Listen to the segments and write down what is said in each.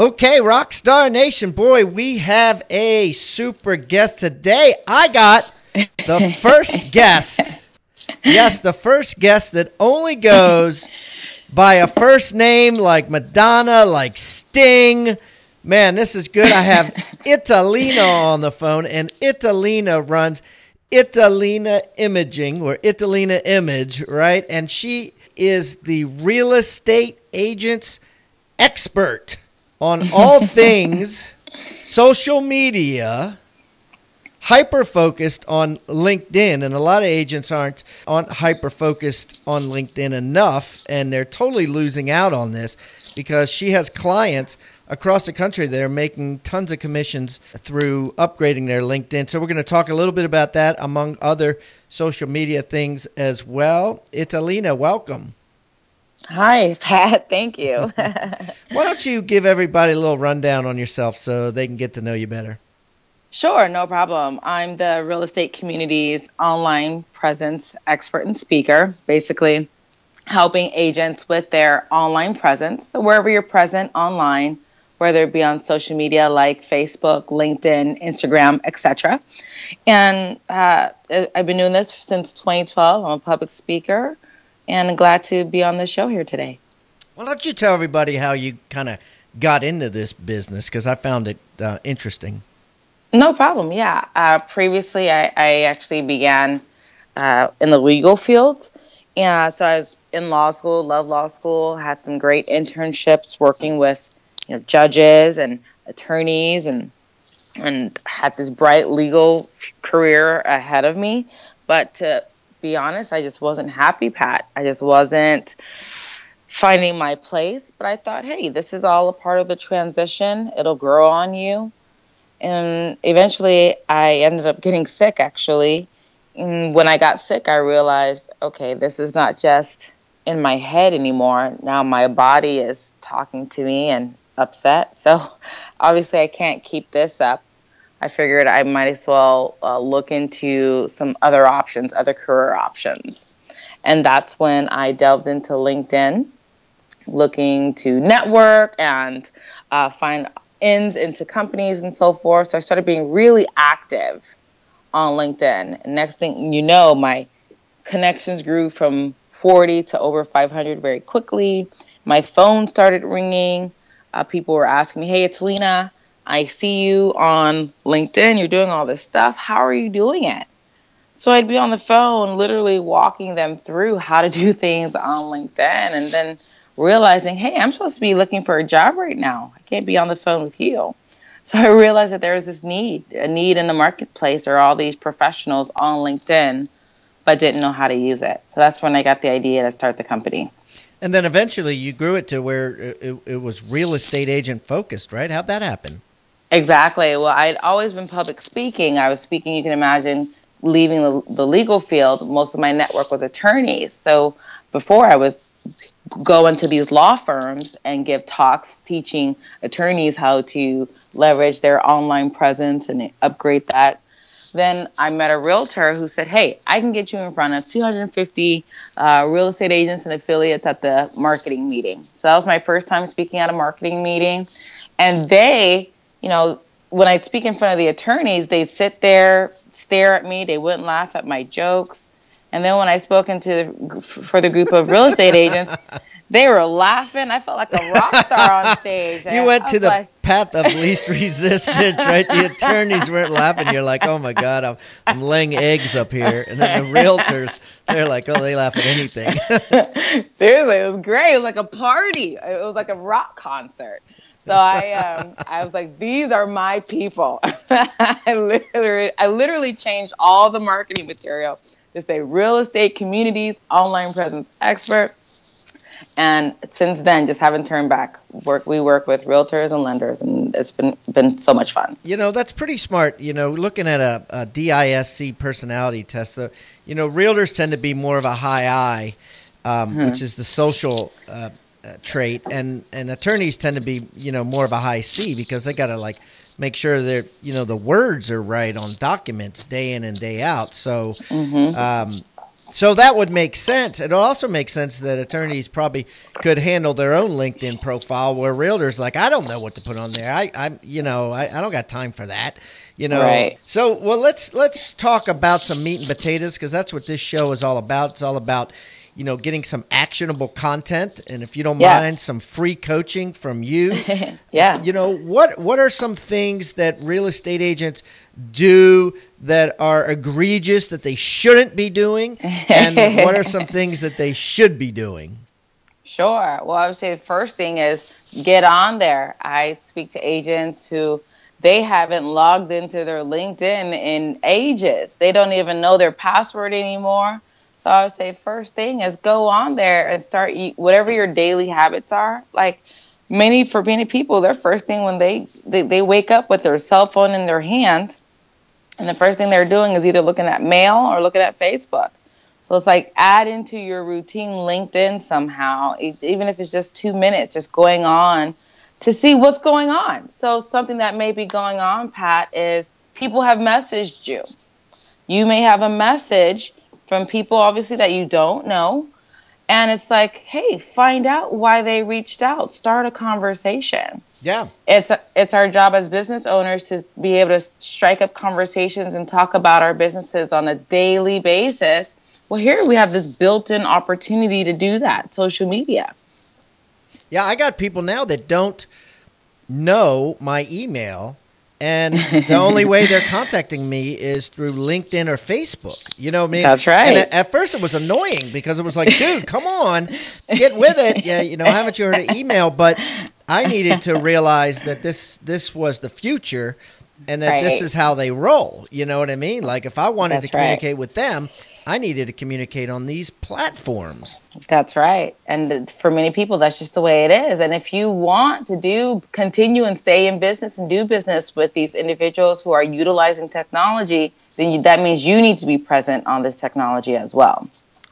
Okay, Rockstar Nation, boy, we have a super guest today. I got the first guest. Yes, the first guest that only goes by a first name like Madonna, like Sting. Man, this is good. I have Italina on the phone, and Italina runs Italina Imaging or Italina Image, right? And she is the real estate agent's expert on all things social media, hyper focused on LinkedIn. And a lot of agents aren't, aren't hyper focused on LinkedIn enough, and they're totally losing out on this because she has clients across the country that are making tons of commissions through upgrading their LinkedIn. So we're going to talk a little bit about that among other social media things as well. Italina. welcome. Hi, Pat. Thank you. Why don't you give everybody a little rundown on yourself so they can get to know you better? Sure, no problem. I'm the real estate community's online presence expert and speaker, basically helping agents with their online presence. So, wherever you're present online, whether it be on social media like Facebook, LinkedIn, Instagram, etc. And uh, I've been doing this since 2012. I'm a public speaker and glad to be on the show here today. Why don't you tell everybody how you kind of got into this business? Because I found it uh, interesting. No problem. Yeah. Uh, previously, I, I, actually began uh, in the legal field. Yeah. So I was in law school, loved law school, had some great internships working with you know, judges and attorneys and and had this bright legal career ahead of me. But to be honest, I just wasn't happy, Pat. I just wasn't finding my place. But I thought, hey, this is all a part of the transition. It'll grow on you. And eventually, I ended up getting sick, actually. And when I got sick, I realized, okay, this is not just in my head anymore. Now my body is talking to me and upset. So obviously, I can't keep this up. I figured I might as well uh, look into some other options, other career options. And that's when I delved into LinkedIn, looking to network and uh, find ins into companies and so forth. So I started being really active on LinkedIn. Next thing you know, my connections grew from 40 to over 500 very quickly. My phone started ringing. Uh, people were asking me, "Hey, Italina. I see you on LinkedIn. You're doing all this stuff. How are you doing it?" So I'd be on the phone, literally walking them through how to do things on LinkedIn, and then realizing, "Hey, I'm supposed to be looking for a job right now. I can't be on the phone with you." So I realized that there was this need, a need in the marketplace, or all these professionals on LinkedIn, but didn't know how to use it. So that's when I got the idea to start the company. And then eventually you grew it to where it, it was real estate agent focused, right? How'd that happen? Exactly. Well, I'd always been public speaking. I was speaking, you can imagine, leaving the, the legal field. Most of my network was attorneys. So before I was going to these law firms and give talks teaching attorneys how to leverage their online presence and upgrade that then I met a realtor who said, Hey, I can get you in front of 250 uh, real estate agents and affiliates at the marketing meeting. So that was my first time speaking at a marketing meeting. And they, you know, when I'd speak in front of the attorneys, they'd sit there, stare at me, they wouldn't laugh at my jokes. And then when I spoke into for the group of real estate agents, they were laughing. I felt like a rock star on stage. You went to the like, path of least resistance, right? The attorneys weren't laughing. You're like, oh my god, I'm I'm laying eggs up here, and then the realtors, they're like, oh, they laugh at anything. Seriously, it was great. It was like a party. It was like a rock concert. So I um, I was like, these are my people. I literally I literally changed all the marketing material to say real estate communities, online presence expert. And since then just haven't turned back. Work we work with realtors and lenders and it's been been so much fun. You know that's pretty smart you know looking at a, a disc personality test the, you know realtors tend to be more of a high i um, hmm which is the social uh, trait and and attorneys tend to be you know more of a high c because they got to like make sure that you know the words are right on documents day in and day out so mm-hmm. um, so that would make sense. It also makes sense that attorneys probably could handle their own LinkedIn profile, where realtors like, I don't know what to put on there. I, I you know, I, I don't got time for that. You know. Right. So well, let's let's talk about some meat and potatoes because that's what this show is all about. It's all about you know, getting some actionable content, and if you don't yes. mind, some free coaching from you. yeah. You know what? What are some things that real estate agents do that are egregious that they shouldn't be doing, and what are some things that they should be doing? Sure. Well, I would say the first thing is get on there. I speak to agents who they haven't logged into their LinkedIn in ages. They don't even know their password anymore. So I would say first thing is go on there and start eat whatever your daily habits are. Like many for many people, their first thing when they, they, they wake up with their cell phone in their hand, and the first thing they're doing is either looking at mail or looking at Facebook. So it's like add into your routine LinkedIn somehow, even if it's just two minutes, just going on to see what's going on. So something that may be going on, Pat, is people have messaged you. You may have a message from people obviously that you don't know. And it's like, hey, find out why they reached out. Start a conversation. Yeah. It's it's our job as business owners to be able to strike up conversations and talk about our businesses on a daily basis. Well, here we have this built-in opportunity to do that, social media. Yeah, I got people now that don't know my email and the only way they're contacting me is through LinkedIn or Facebook. You know what I mean? That's right. And at first it was annoying because it was like, dude, come on, get with it. Yeah, you know, haven't you heard of email? But I needed to realize that this this was the future and that right. this is how they roll. You know what I mean? Like if I wanted That's to communicate right. with them, I needed to communicate on these platforms. That's right. And for many people, that's just the way it is. And if you want to do, continue and stay in business and do business with these individuals who are utilizing technology, then you, that means you need to be present on this technology as well.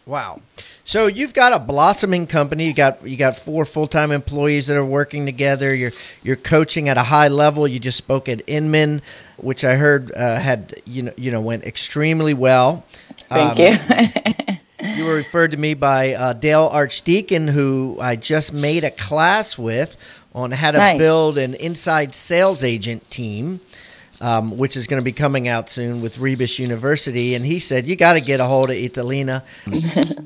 Wow. So you've got a blossoming company. You got you got four full time employees that are working together. You're you're coaching at a high level. You just spoke at Inman, which I heard uh, had you know you know went extremely well. Thank um, you. you were referred to me by uh, Dale Archdeacon, who I just made a class with on how to nice. build an inside sales agent team um, which is going to be coming out soon with Rebus University. And he said, You got to get a hold of Italina.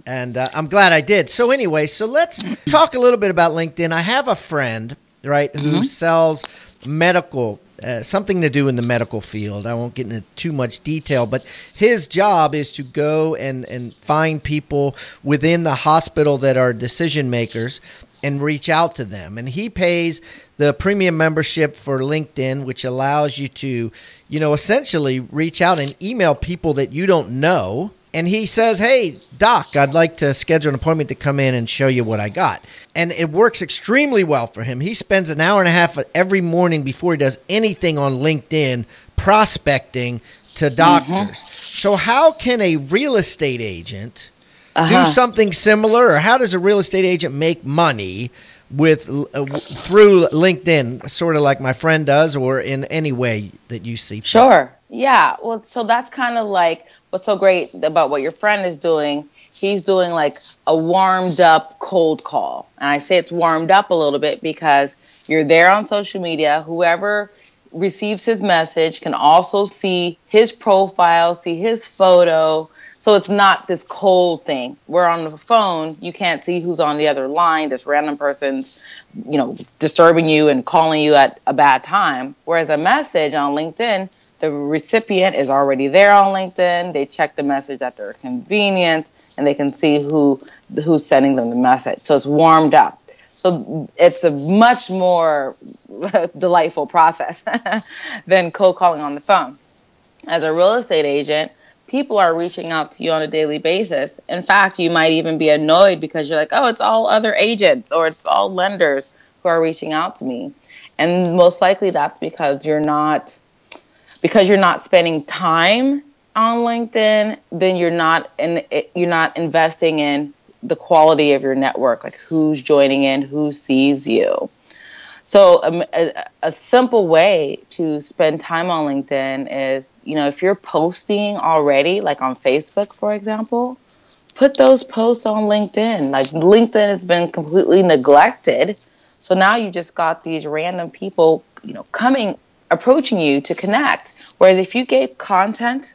and uh, I'm glad I did. So, anyway, so let's talk a little bit about LinkedIn. I have a friend, right, who mm-hmm. sells medical. Uh, something to do in the medical field. I won't get into too much detail, but his job is to go and, and find people within the hospital that are decision makers and reach out to them. And he pays the premium membership for LinkedIn, which allows you to, you know, essentially reach out and email people that you don't know. And he says, Hey, Doc, I'd like to schedule an appointment to come in and show you what I got. And it works extremely well for him. He spends an hour and a half every morning before he does anything on LinkedIn prospecting to doctors. Mm-hmm. So, how can a real estate agent uh-huh. do something similar, or how does a real estate agent make money with uh, through LinkedIn, sort of like my friend does, or in any way that you see? Sure. Yeah. Well, so that's kind of like what's so great about what your friend is doing. He's doing like a warmed up cold call, and I say it's warmed up a little bit because you're there on social media. Whoever receives his message can also see his profile, see his photo. So it's not this cold thing. Where on the phone, you can't see who's on the other line. This random person's, you know, disturbing you and calling you at a bad time. Whereas a message on LinkedIn, the recipient is already there on LinkedIn. They check the message at their convenience, and they can see who who's sending them the message. So it's warmed up. So it's a much more delightful process than cold calling on the phone. As a real estate agent, people are reaching out to you on a daily basis. In fact, you might even be annoyed because you're like, oh, it's all other agents or it's all lenders who are reaching out to me. And most likely that's because you're not because you're not spending time on LinkedIn, then you're not in, you're not investing in the quality of your network, like who's joining in, who sees you. So um, a, a, simple way to spend time on LinkedIn is, you know, if you're posting already, like on Facebook, for example, put those posts on LinkedIn. Like LinkedIn has been completely neglected. So now you just got these random people, you know, coming, approaching you to connect. Whereas if you gave content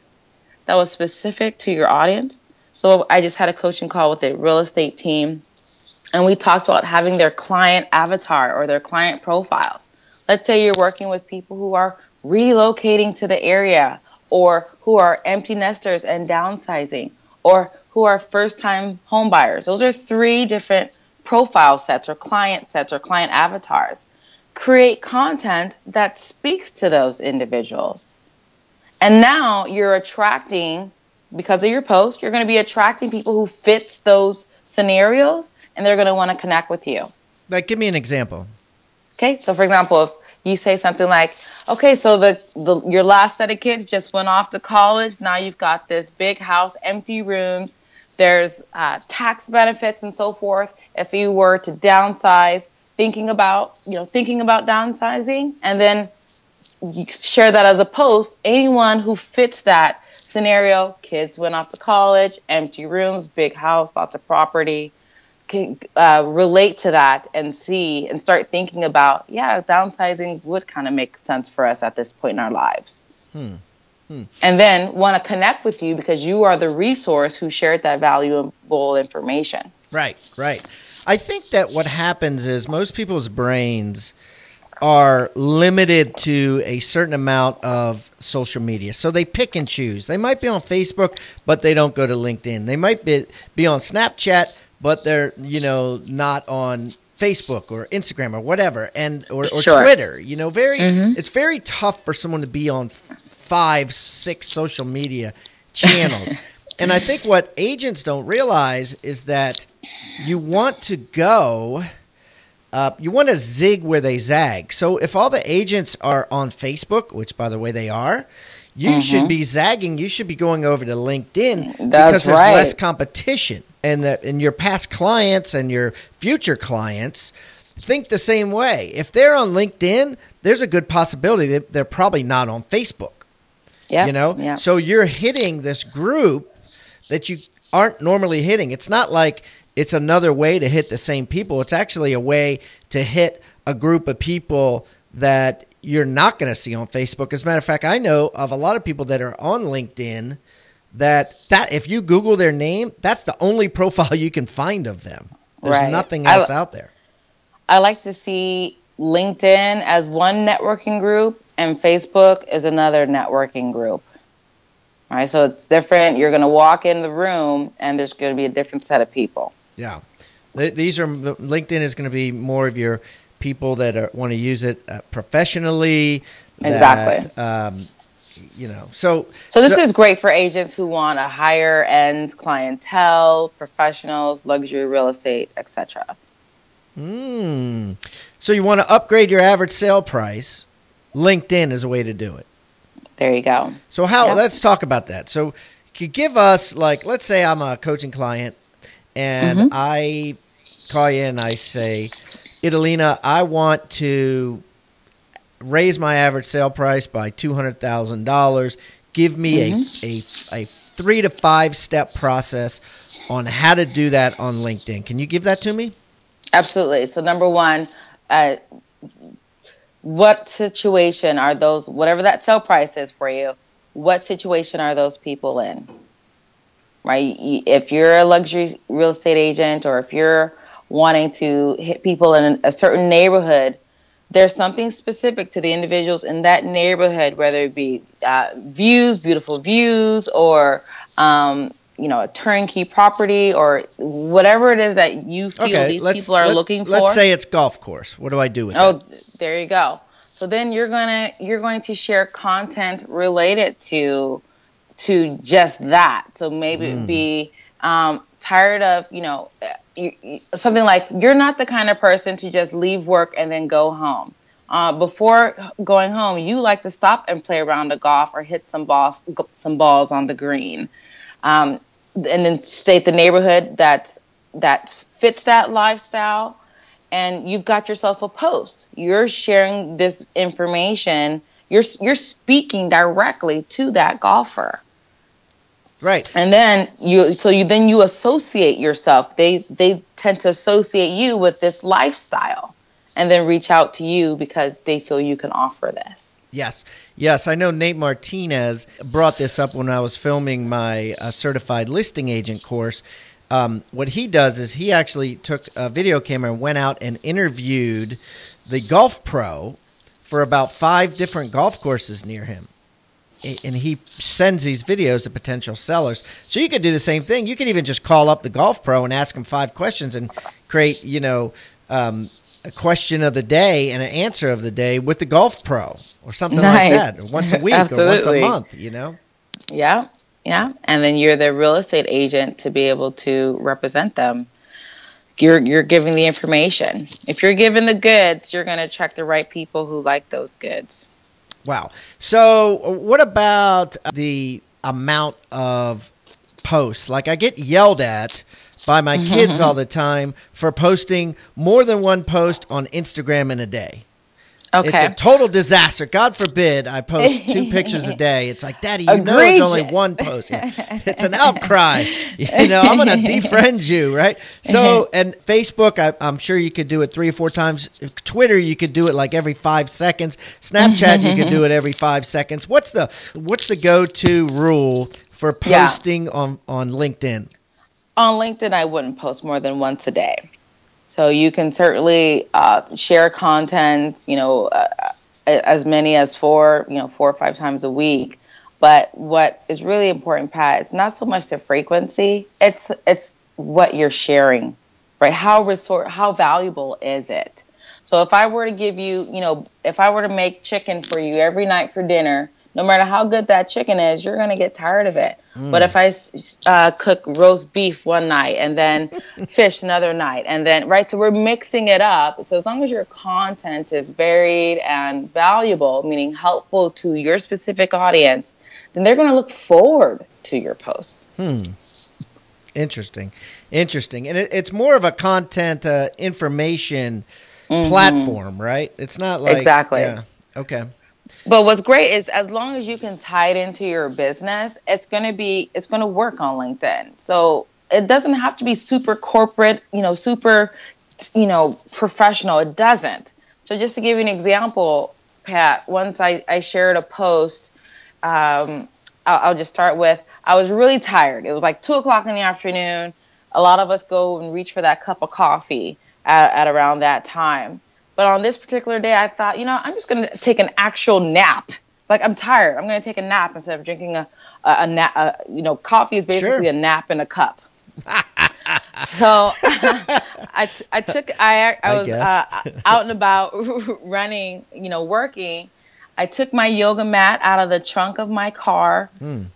that was specific to your audience, so I just had a coaching call with a real estate team, and we talked about having their client avatar or their client profiles. Let's say you're working with people who are relocating to the area, or who are empty nesters and downsizing, or who are first time home buyers. Those are three different profile sets or client sets or client avatars. Create content that speaks to those individuals. And now you're attracting because of your post, you're going to be attracting people who fit those scenarios and they're going to want to connect with you. Like, give me an example. Okay, so for example, if you say something like, "Okay, so the, the your last set of kids just went off to college. Now you've got this big house, empty rooms. There's uh, tax benefits and so forth. If you were to downsize, thinking about you know thinking about downsizing, and then share that as a post. Anyone who fits that scenario kids went off to college, empty rooms, big house, lots of property. Can uh, relate to that and see and start thinking about, yeah, downsizing would kind of make sense for us at this point in our lives. Hmm. Hmm. And then want to connect with you because you are the resource who shared that valuable information. Right, right. I think that what happens is most people's brains are limited to a certain amount of social media. So they pick and choose. They might be on Facebook, but they don't go to LinkedIn. They might be, be on Snapchat, but they're, you know, not on Facebook or Instagram or whatever and or, or sure. Twitter. You know, very mm-hmm. it's very tough for someone to be on five, six social media channels. and I think what agents don't realize is that you want to go uh, you want to zig where they zag. So if all the agents are on Facebook, which by the way they are, you mm-hmm. should be zagging. You should be going over to LinkedIn That's because there's right. less competition, and the, and your past clients and your future clients think the same way. If they're on LinkedIn, there's a good possibility that they're probably not on Facebook. Yeah, you know. Yep. So you're hitting this group that you aren't normally hitting. It's not like it's another way to hit the same people. It's actually a way to hit a group of people that you're not going to see on Facebook. As a matter of fact, I know of a lot of people that are on LinkedIn that that if you Google their name, that's the only profile you can find of them. There's right. nothing else I, out there. I like to see LinkedIn as one networking group and Facebook is another networking group. All right, so it's different. You're going to walk in the room and there's going to be a different set of people. Yeah, these are LinkedIn is going to be more of your people that are, want to use it uh, professionally. Exactly. That, um, you know, so so this so, is great for agents who want a higher end clientele, professionals, luxury real estate, etc. Hmm. So you want to upgrade your average sale price? LinkedIn is a way to do it. There you go. So how? Yep. Let's talk about that. So you give us like, let's say I'm a coaching client and mm-hmm. I call you and I say, Italina, I want to raise my average sale price by two hundred thousand dollars. Give me mm-hmm. a, a a three to five step process on how to do that on LinkedIn. Can you give that to me? Absolutely. So number one, uh, what situation are those, whatever that sell price is for you, what situation are those people in? Right? If you're a luxury real estate agent or if you're wanting to hit people in a certain neighborhood, there's something specific to the individuals in that neighborhood, whether it be uh, views, beautiful views, or um, you know, a turnkey property, or whatever it is that you feel okay, these people are let, looking for. Let's say it's golf course. What do I do with oh, that? There you go. So then you're gonna you're going to share content related to to just that. So maybe mm. be um, tired of you know you, you, something like you're not the kind of person to just leave work and then go home. Uh, before going home, you like to stop and play around the golf or hit some balls, some balls on the green, um, and then state the neighborhood that's that fits that lifestyle. And you've got yourself a post. You're sharing this information. You're you're speaking directly to that golfer. Right. And then you so you then you associate yourself. They they tend to associate you with this lifestyle and then reach out to you because they feel you can offer this. Yes. Yes, I know Nate Martinez brought this up when I was filming my uh, certified listing agent course. Um, what he does is he actually took a video camera and went out and interviewed the golf pro for about five different golf courses near him and he sends these videos to potential sellers. So you could do the same thing. You could even just call up the golf pro and ask him five questions and create, you know, um, a question of the day and an answer of the day with the golf pro or something nice. like that, or once a week or once a month. You know. Yeah, yeah, and then you're the real estate agent to be able to represent them. You're you're giving the information. If you're giving the goods, you're going to attract the right people who like those goods. Wow. So, what about the amount of posts? Like, I get yelled at by my kids all the time for posting more than one post on Instagram in a day. Okay. It's a total disaster. God forbid I post two pictures a day. It's like, Daddy, you Egregious. know it's only one post. It's an outcry. You know, I'm going to defriend you, right? So, uh-huh. and Facebook, I, am sure you could do it three or four times. Twitter, you could do it like every five seconds. Snapchat, you could do it every five seconds. What's the what's the go to rule for posting yeah. on on LinkedIn? On LinkedIn, I wouldn't post more than once a day. So you can certainly uh, share content, you know, uh, as many as four, you know, four or five times a week. But what is really important, Pat, it's not so much the frequency; it's it's what you're sharing, right? How resort, how valuable is it? So if I were to give you, you know, if I were to make chicken for you every night for dinner, no matter how good that chicken is, you're going to get tired of it. Mm. But if I uh, cook roast beef one night and then fish another night, and then, right, so we're mixing it up. So as long as your content is varied and valuable, meaning helpful to your specific audience, then they're going to look forward to your posts. Hmm. Interesting. Interesting. And it, it's more of a content uh, information mm-hmm. platform, right? It's not like. Exactly. Yeah. Okay. But what's great is as long as you can tie it into your business, it's gonna be it's gonna work on LinkedIn. So it doesn't have to be super corporate, you know, super, you know, professional. It doesn't. So just to give you an example, Pat, once I, I shared a post, um, I'll, I'll just start with I was really tired. It was like two o'clock in the afternoon. A lot of us go and reach for that cup of coffee at, at around that time. But on this particular day, I thought, you know, I'm just going to take an actual nap. Like I'm tired. I'm going to take a nap instead of drinking a a, a nap. you know, coffee is basically sure. a nap in a cup. so I, t- I took I I was I uh, out and about running, you know, working. I took my yoga mat out of the trunk of my car, mm.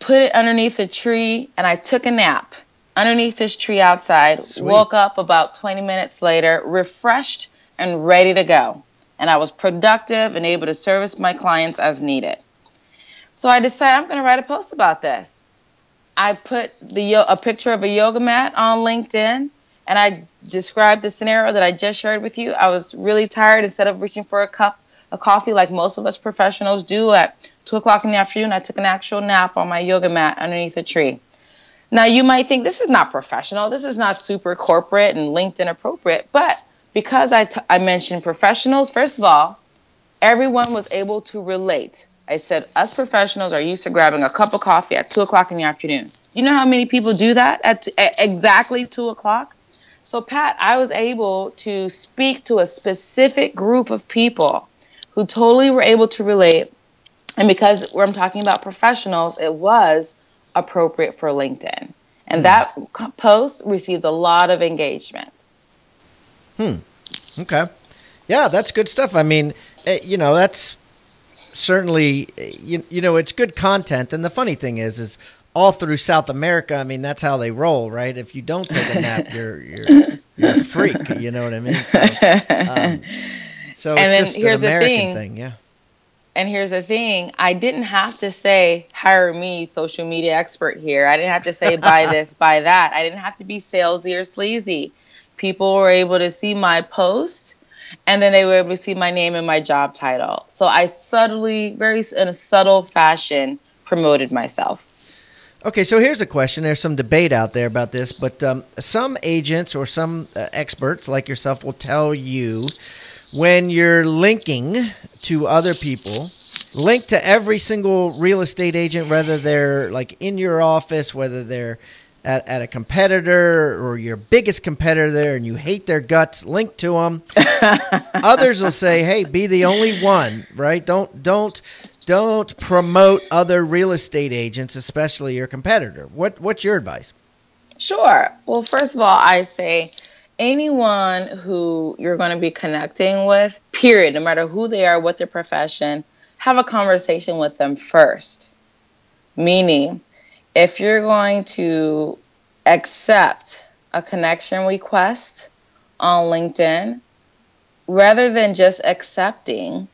put it underneath a tree, and I took a nap underneath this tree outside. Sweet. Woke up about 20 minutes later, refreshed and ready to go. And I was productive and able to service my clients as needed. So I decided I'm going to write a post about this. I put the a picture of a yoga mat on LinkedIn and I described the scenario that I just shared with you. I was really tired. Instead of reaching for a cup of coffee like most of us professionals do at two o'clock in the afternoon, I took an actual nap on my yoga mat underneath a tree. Now you might think this is not professional. This is not super corporate and LinkedIn appropriate, but because I, t- I mentioned professionals, first of all, everyone was able to relate. I said, us professionals are used to grabbing a cup of coffee at two o'clock in the afternoon. You know how many people do that at, t- at exactly two o'clock? So, Pat, I was able to speak to a specific group of people who totally were able to relate. And because I'm talking about professionals, it was appropriate for LinkedIn. And mm. that post received a lot of engagement. Hmm. Okay. Yeah, that's good stuff. I mean, eh, you know, that's certainly eh, you, you know, it's good content. And the funny thing is is all through South America, I mean, that's how they roll, right? If you don't take a nap, you're you're you're a freak, you know what I mean? So, um, so and it's just here's an American the thing. thing, yeah. And here's the thing I didn't have to say, hire me, social media expert here. I didn't have to say, buy this, buy that. I didn't have to be salesy or sleazy. People were able to see my post and then they were able to see my name and my job title. So I subtly, very in a subtle fashion, promoted myself. Okay, so here's a question. There's some debate out there about this, but um, some agents or some uh, experts like yourself will tell you when you're linking to other people, link to every single real estate agent, whether they're like in your office, whether they're at, at a competitor or your biggest competitor there, and you hate their guts, link to them. Others will say, "Hey, be the only one, right? Don't don't don't promote other real estate agents, especially your competitor." What what's your advice? Sure. Well, first of all, I say anyone who you're going to be connecting with, period, no matter who they are, what their profession, have a conversation with them first. Meaning, if you're going to accept a connection request on LinkedIn, rather than just accepting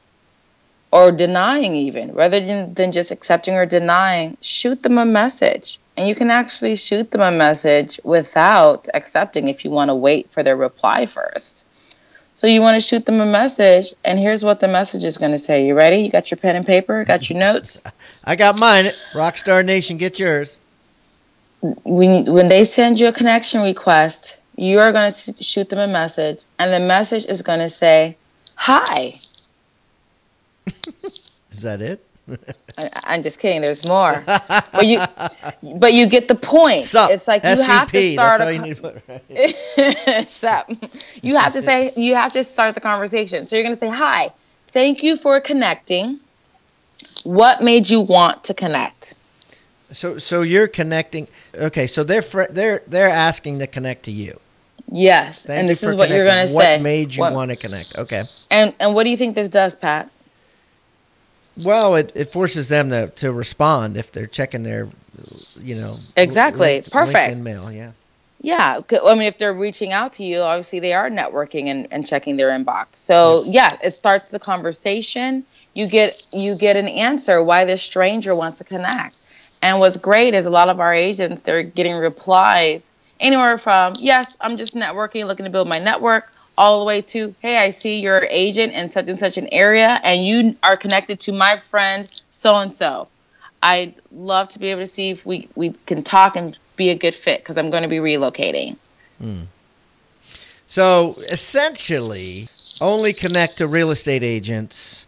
or denying, even rather than, just accepting or denying, shoot them a message. And you can actually shoot them a message without accepting if you want to wait for their reply first. So you want to shoot them a message, and here's what the message is going to say. You ready? You got your pen and paper? Got your notes? I got mine. Rockstar Nation, get yours. When when they send you a connection request, you are going to shoot them a message, and the message is going to say, "Hi." is that it? I, am just kidding. There's more, but you, but you get the point. Sup, it's like you S-U-P, have to start. That's a, you, need Sup. you have to say. You have to start the conversation. So you're going to say, "Hi, thank you for connecting. What made you want to connect?" So, so you're connecting. Okay, so they're fr- they're they're asking to connect to you. Yes, Thank and this is what you're going to say. What made you want to connect? Okay. And and what do you think this does, Pat? Well, it, it forces them to, to respond if they're checking their, you know. Exactly. Perfect. LinkedIn mail, yeah. Yeah. I mean, if they're reaching out to you, obviously they are networking and, and checking their inbox. So yeah, it starts the conversation. You get you get an answer why this stranger wants to connect. And what's great is a lot of our agents they're getting replies anywhere from yes, I'm just networking, looking to build my network, all the way to, hey, I see you're agent in such and such an area and you are connected to my friend so and so. I'd love to be able to see if we, we can talk and be a good fit because I'm going to be relocating. Mm. So essentially, only connect to real estate agents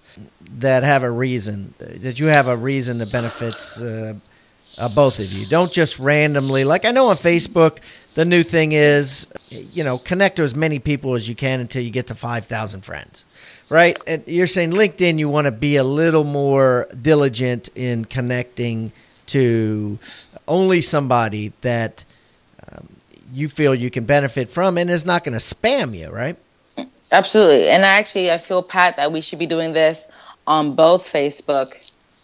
that have a reason, that you have a reason that benefits uh, uh, both of you. Don't just randomly, like I know on Facebook, the new thing is, you know, connect to as many people as you can until you get to 5,000 friends, right? And you're saying LinkedIn, you want to be a little more diligent in connecting to only somebody that um, you feel you can benefit from and is not going to spam you, right? Absolutely. And actually, I feel, Pat, that we should be doing this on both Facebook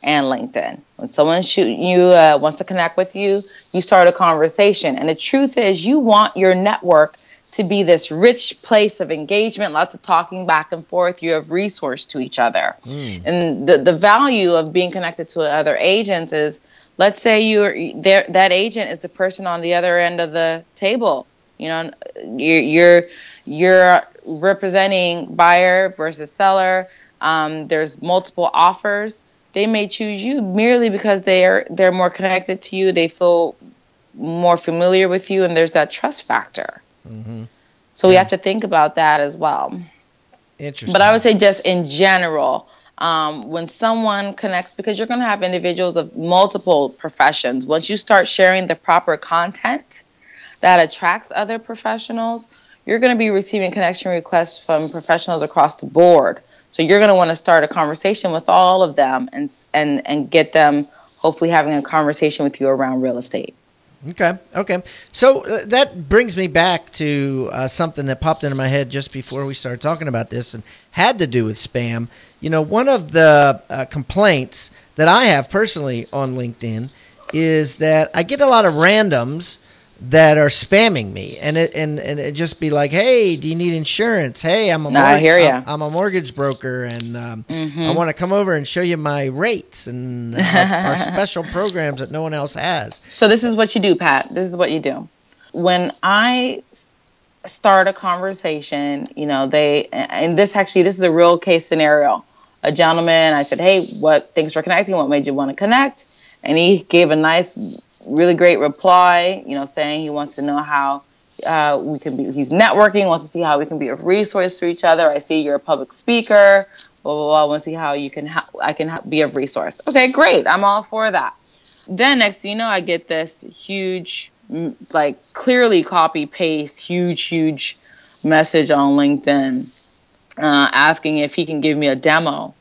and LinkedIn. When someone shoot you uh, wants to connect with you, you start a conversation. And the truth is, you want your network to be this rich place of engagement, lots of talking back and forth. You have resource to each other. Mm. And the, the value of being connected to other agents is, let's say you're there, that agent is the person on the other end of the table. You know, you're, you're, you're representing buyer versus seller. Um, there's multiple offers they may choose you merely because they're they're more connected to you. They feel more familiar with you, and there's that trust factor. Mm-hmm. So yeah. we have to think about that as well. Interesting. But I would say, just in general, um, when someone connects, because you're going to have individuals of multiple professions. Once you start sharing the proper content that attracts other professionals, you're going to be receiving connection requests from professionals across the board. So you're going to want to start a conversation with all of them and and and get them hopefully having a conversation with you around real estate. Okay. Okay. So uh, that brings me back to uh, something that popped into my head just before we started talking about this and had to do with spam. You know, one of the uh, complaints that I have personally on LinkedIn is that I get a lot of randoms that are spamming me. And it and, and it just be like hey do you need insurance? Hey i'm a no, I hear I'm, I'm, a mortgage broker and um, mm-hmm. i want to come over and show you my rates and uh, our special programs that no one else has. So this is what you do pat. This is what you do. When i start a conversation you know they and this actually this is a real case scenario. A gentleman i said hey what thanks for connecting? What made you want to connect? And he gave a nice really great reply, you know, saying he wants to know how uh, we can be, he's networking, wants to see how we can be a resource to each other. I see you're a public speaker, blah, blah, blah. I want to see how you can, ha- I can ha- be a resource. Okay, great. I'm all for that. Then next thing you know, I get this huge, like clearly copy paste, huge, huge message on LinkedIn uh, asking if he can give me a demo.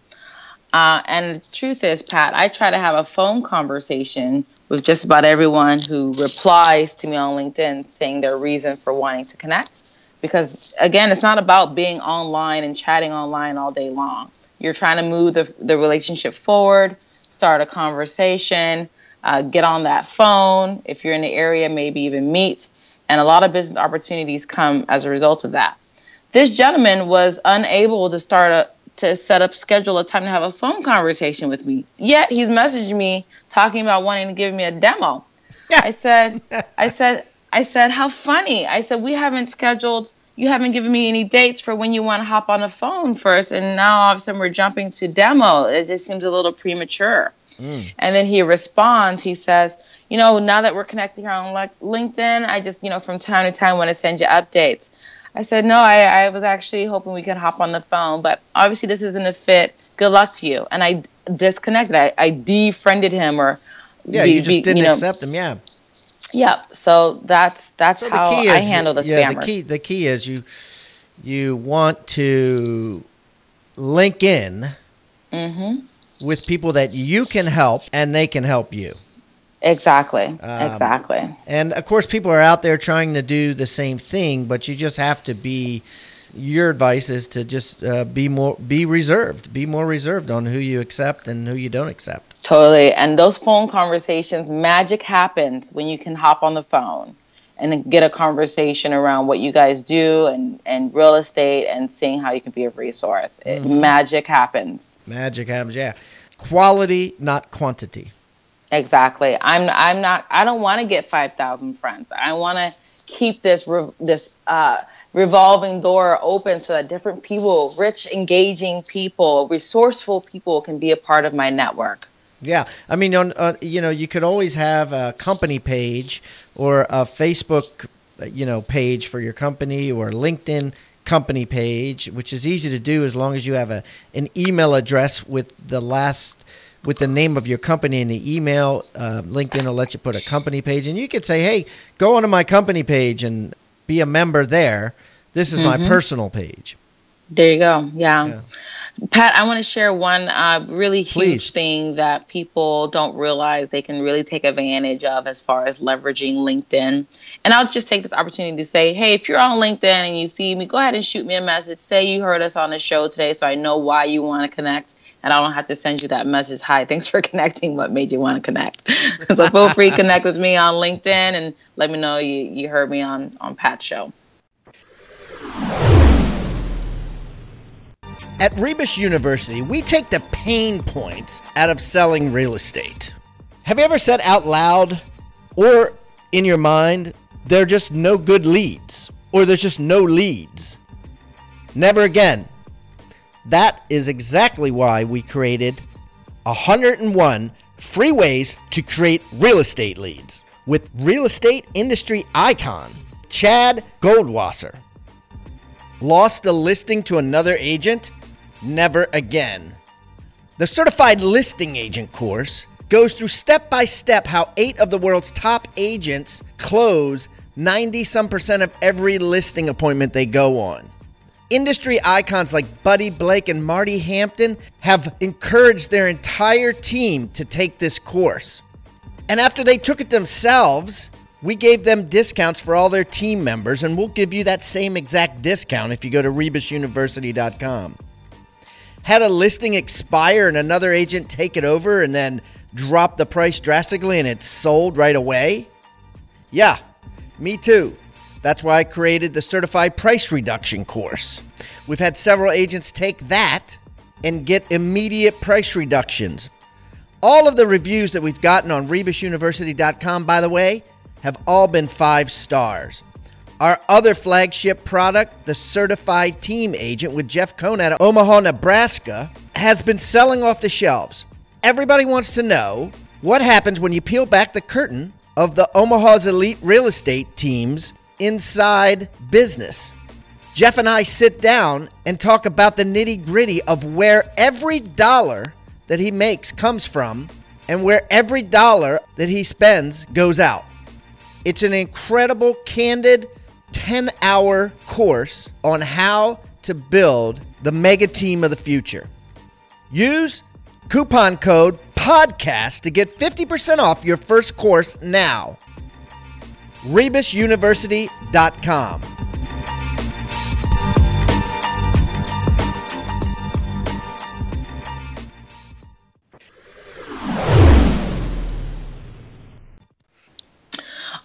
Uh, and the truth is, Pat, I try to have a phone conversation with just about everyone who replies to me on LinkedIn saying their reason for wanting to connect. Because again, it's not about being online and chatting online all day long. You're trying to move the, the relationship forward, start a conversation, uh, get on that phone. If you're in the area, maybe even meet. And a lot of business opportunities come as a result of that. This gentleman was unable to start a, to set up schedule a time to have a phone conversation with me. Yet he's messaged me talking about wanting to give me a demo. I said, I said, I said, how funny. I said, we haven't scheduled, you haven't given me any dates for when you want to hop on the phone first. And now all of a sudden we're jumping to demo. It just seems a little premature. Mm. And then he responds, he says, you know, now that we're connecting here on LinkedIn, I just, you know, from time to time want to send you updates. I said, no, I, I was actually hoping we could hop on the phone, but obviously this isn't a fit. Good luck to you. And I disconnected. I, I defriended him or. Yeah, be, you just be, didn't you know, accept him. Yeah. Yep. So that's that's so how is, I handle the yeah, spammers. The key the key is you you want to link in mm-hmm. with people that you can help and they can help you. Exactly. Um, exactly. And of course, people are out there trying to do the same thing, but you just have to be. Your advice is to just uh, be more, be reserved, be more reserved on who you accept and who you don't accept. Totally. And those phone conversations, magic happens when you can hop on the phone and get a conversation around what you guys do and, and real estate and seeing how you can be a resource. Mm-hmm. magic happens. Magic happens, yeah. Quality, not quantity. Exactly. I'm I'm not I don't want to get 5,000 friends. I want to keep this re- this uh, revolving door open so that different people, rich, engaging people, resourceful people can be a part of my network. Yeah, I mean, on, uh, you know, you could always have a company page or a Facebook, you know, page for your company or LinkedIn company page, which is easy to do as long as you have a an email address with the last with the name of your company in the email. Uh, LinkedIn will let you put a company page, and you could say, "Hey, go onto my company page and be a member there. This is mm-hmm. my personal page." There you go. Yeah. yeah. Pat, I want to share one uh, really huge Please. thing that people don't realize they can really take advantage of as far as leveraging LinkedIn. And I'll just take this opportunity to say, hey, if you're on LinkedIn and you see me, go ahead and shoot me a message. Say you heard us on the show today so I know why you want to connect and I don't have to send you that message. Hi, thanks for connecting. What made you want to connect? so feel free to connect with me on LinkedIn and let me know you, you heard me on, on Pat's show. At Rebus University, we take the pain points out of selling real estate. Have you ever said out loud or in your mind, there are just no good leads, or there's just no leads? Never again. That is exactly why we created 101 free ways to create real estate leads with real estate industry icon Chad Goldwasser. Lost a listing to another agent? Never again. The Certified Listing Agent course goes through step by step how eight of the world's top agents close 90 some percent of every listing appointment they go on. Industry icons like Buddy Blake and Marty Hampton have encouraged their entire team to take this course. And after they took it themselves, we gave them discounts for all their team members, and we'll give you that same exact discount if you go to rebusuniversity.com. Had a listing expire and another agent take it over and then drop the price drastically and it's sold right away? Yeah, me too. That's why I created the Certified Price Reduction course. We've had several agents take that and get immediate price reductions. All of the reviews that we've gotten on rebusuniversity.com, by the way, have all been five stars. Our other flagship product, the Certified Team Agent with Jeff Cohn out of Omaha, Nebraska, has been selling off the shelves. Everybody wants to know what happens when you peel back the curtain of the Omaha's elite real estate team's inside business. Jeff and I sit down and talk about the nitty gritty of where every dollar that he makes comes from and where every dollar that he spends goes out. It's an incredible, candid 10 hour course on how to build the mega team of the future. Use coupon code PODCAST to get 50% off your first course now. RebusUniversity.com.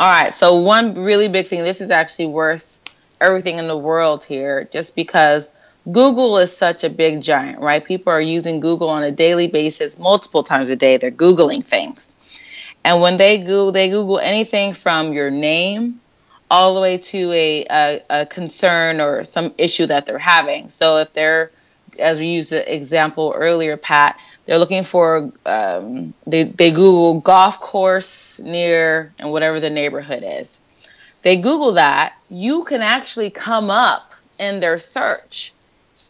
All right. So one really big thing. This is actually worth everything in the world here, just because Google is such a big giant, right? People are using Google on a daily basis, multiple times a day. They're googling things, and when they Google, they Google anything from your name all the way to a, a, a concern or some issue that they're having. So if they're, as we used the example earlier, Pat, they're looking for um, they they Google golf course near and whatever the neighborhood is. They Google that. You can actually come up in their search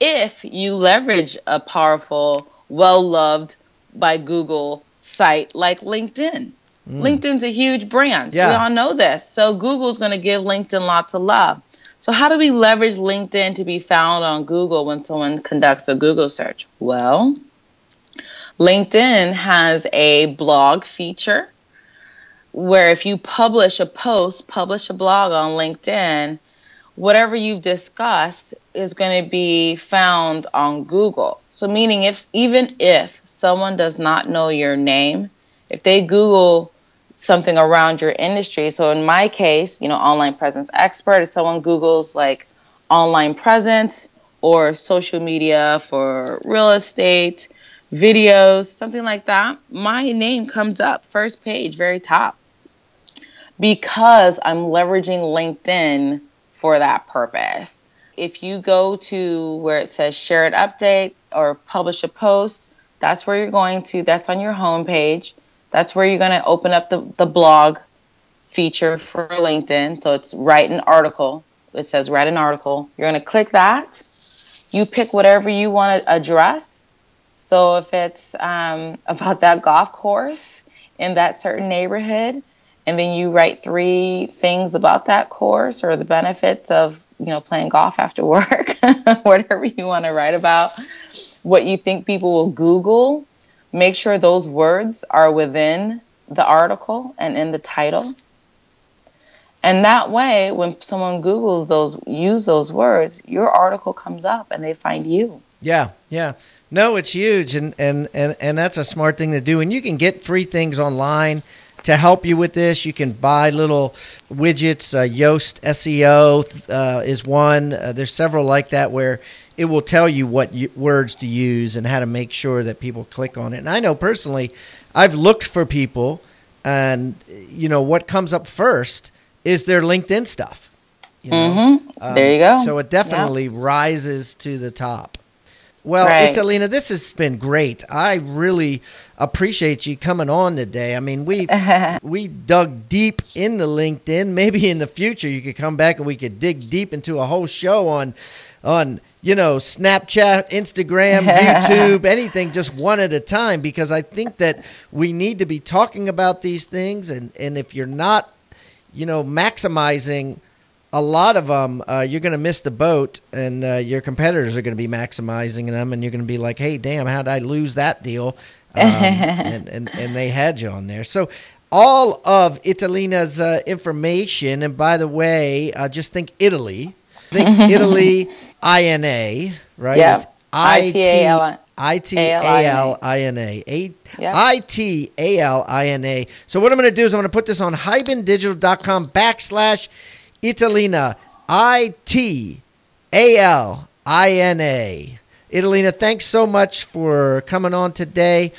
if you leverage a powerful, well loved by Google site like LinkedIn. Mm. LinkedIn's a huge brand. Yeah. We all know this. So Google's going to give LinkedIn lots of love. So how do we leverage LinkedIn to be found on Google when someone conducts a Google search? Well, LinkedIn has a blog feature where if you publish a post, publish a blog on LinkedIn, whatever you've discussed is going to be found on Google. So meaning if even if someone does not know your name, if they Google something around your industry, so in my case, you know, online presence expert, if someone Googles like online presence or social media for real estate, videos, something like that, my name comes up first page, very top, because I'm leveraging LinkedIn for that purpose. If you go to where it says share an update or publish a post, that's where you're going to, that's on your homepage. That's where you're going to open up the, the blog feature for LinkedIn. So it's write an article. It says write an article. You're going to click that. You pick whatever you want to address so if it's um, about that golf course in that certain neighborhood, and then you write three things about that course or the benefits of you know playing golf after work, whatever you want to write about, what you think people will Google, make sure those words are within the article and in the title. And that way, when someone Googles those, use those words, your article comes up and they find you. Yeah, yeah. No, it's huge, and, and, and, and that's a smart thing to do. And you can get free things online to help you with this. You can buy little widgets. Uh, Yoast SEO uh, is one. Uh, there's several like that where it will tell you what you, words to use and how to make sure that people click on it. And I know personally, I've looked for people, and you know what comes up first is their LinkedIn stuff. You know? mm-hmm. um, there you go. So it definitely yeah. rises to the top. Well, Right. Italina, this has been great. I really appreciate you coming on today. I mean, we we dug deep in the LinkedIn. Maybe in the future you could come back and we could dig deep into a whole show on on you know Snapchat, Instagram, YouTube, anything, just one at a time. Because I think that we need to be talking about these things, and and if you're not, you know, maximizing a lot of them, uh, you're going to miss the boat, and uh, your competitors are going to be maximizing them, and you're going to be like, "Hey, damn, how did I lose that deal?" Um, and, and and they had you on there. So all of Italina's uh, information, and by the way, uh, just think Italy, think Italy, I N A, right? Yeah. It's I T I T A L I N A. I T A L I N A. So what I'm going to do is I'm going to put this on hibandigital.com backslash Italina. I T A L I N A. Italina, thanks so much for coming on today.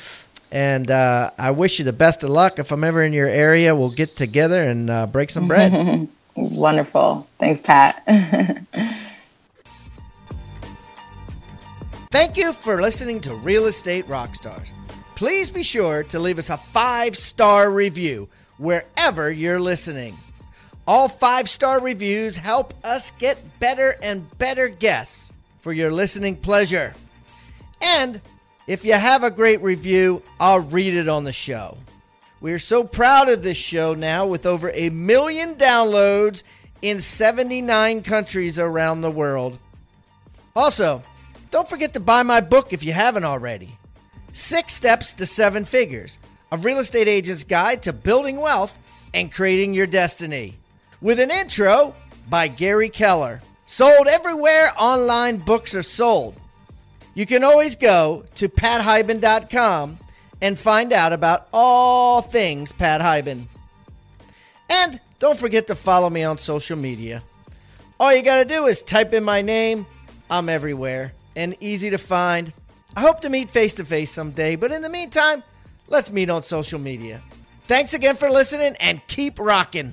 And uh, I wish you the best of luck. If I'm ever in your area, we'll get together and uh, break some bread. Wonderful. Thanks, Pat. Thank you for listening to Real Estate Rockstars. Please be sure to leave us a five star review wherever you're listening. All five star reviews help us get better and better guests for your listening pleasure. And if you have a great review, I'll read it on the show. We are so proud of this show now with over a million downloads in 79 countries around the world. Also, don't forget to buy my book if you haven't already Six Steps to Seven Figures A Real Estate Agent's Guide to Building Wealth and Creating Your Destiny. With an intro by Gary Keller. Sold everywhere online books are sold. You can always go to pathiban.com and find out about all things Pat Hiban. And don't forget to follow me on social media. All you got to do is type in my name. I'm everywhere and easy to find. I hope to meet face to face someday, but in the meantime, let's meet on social media. Thanks again for listening and keep rocking.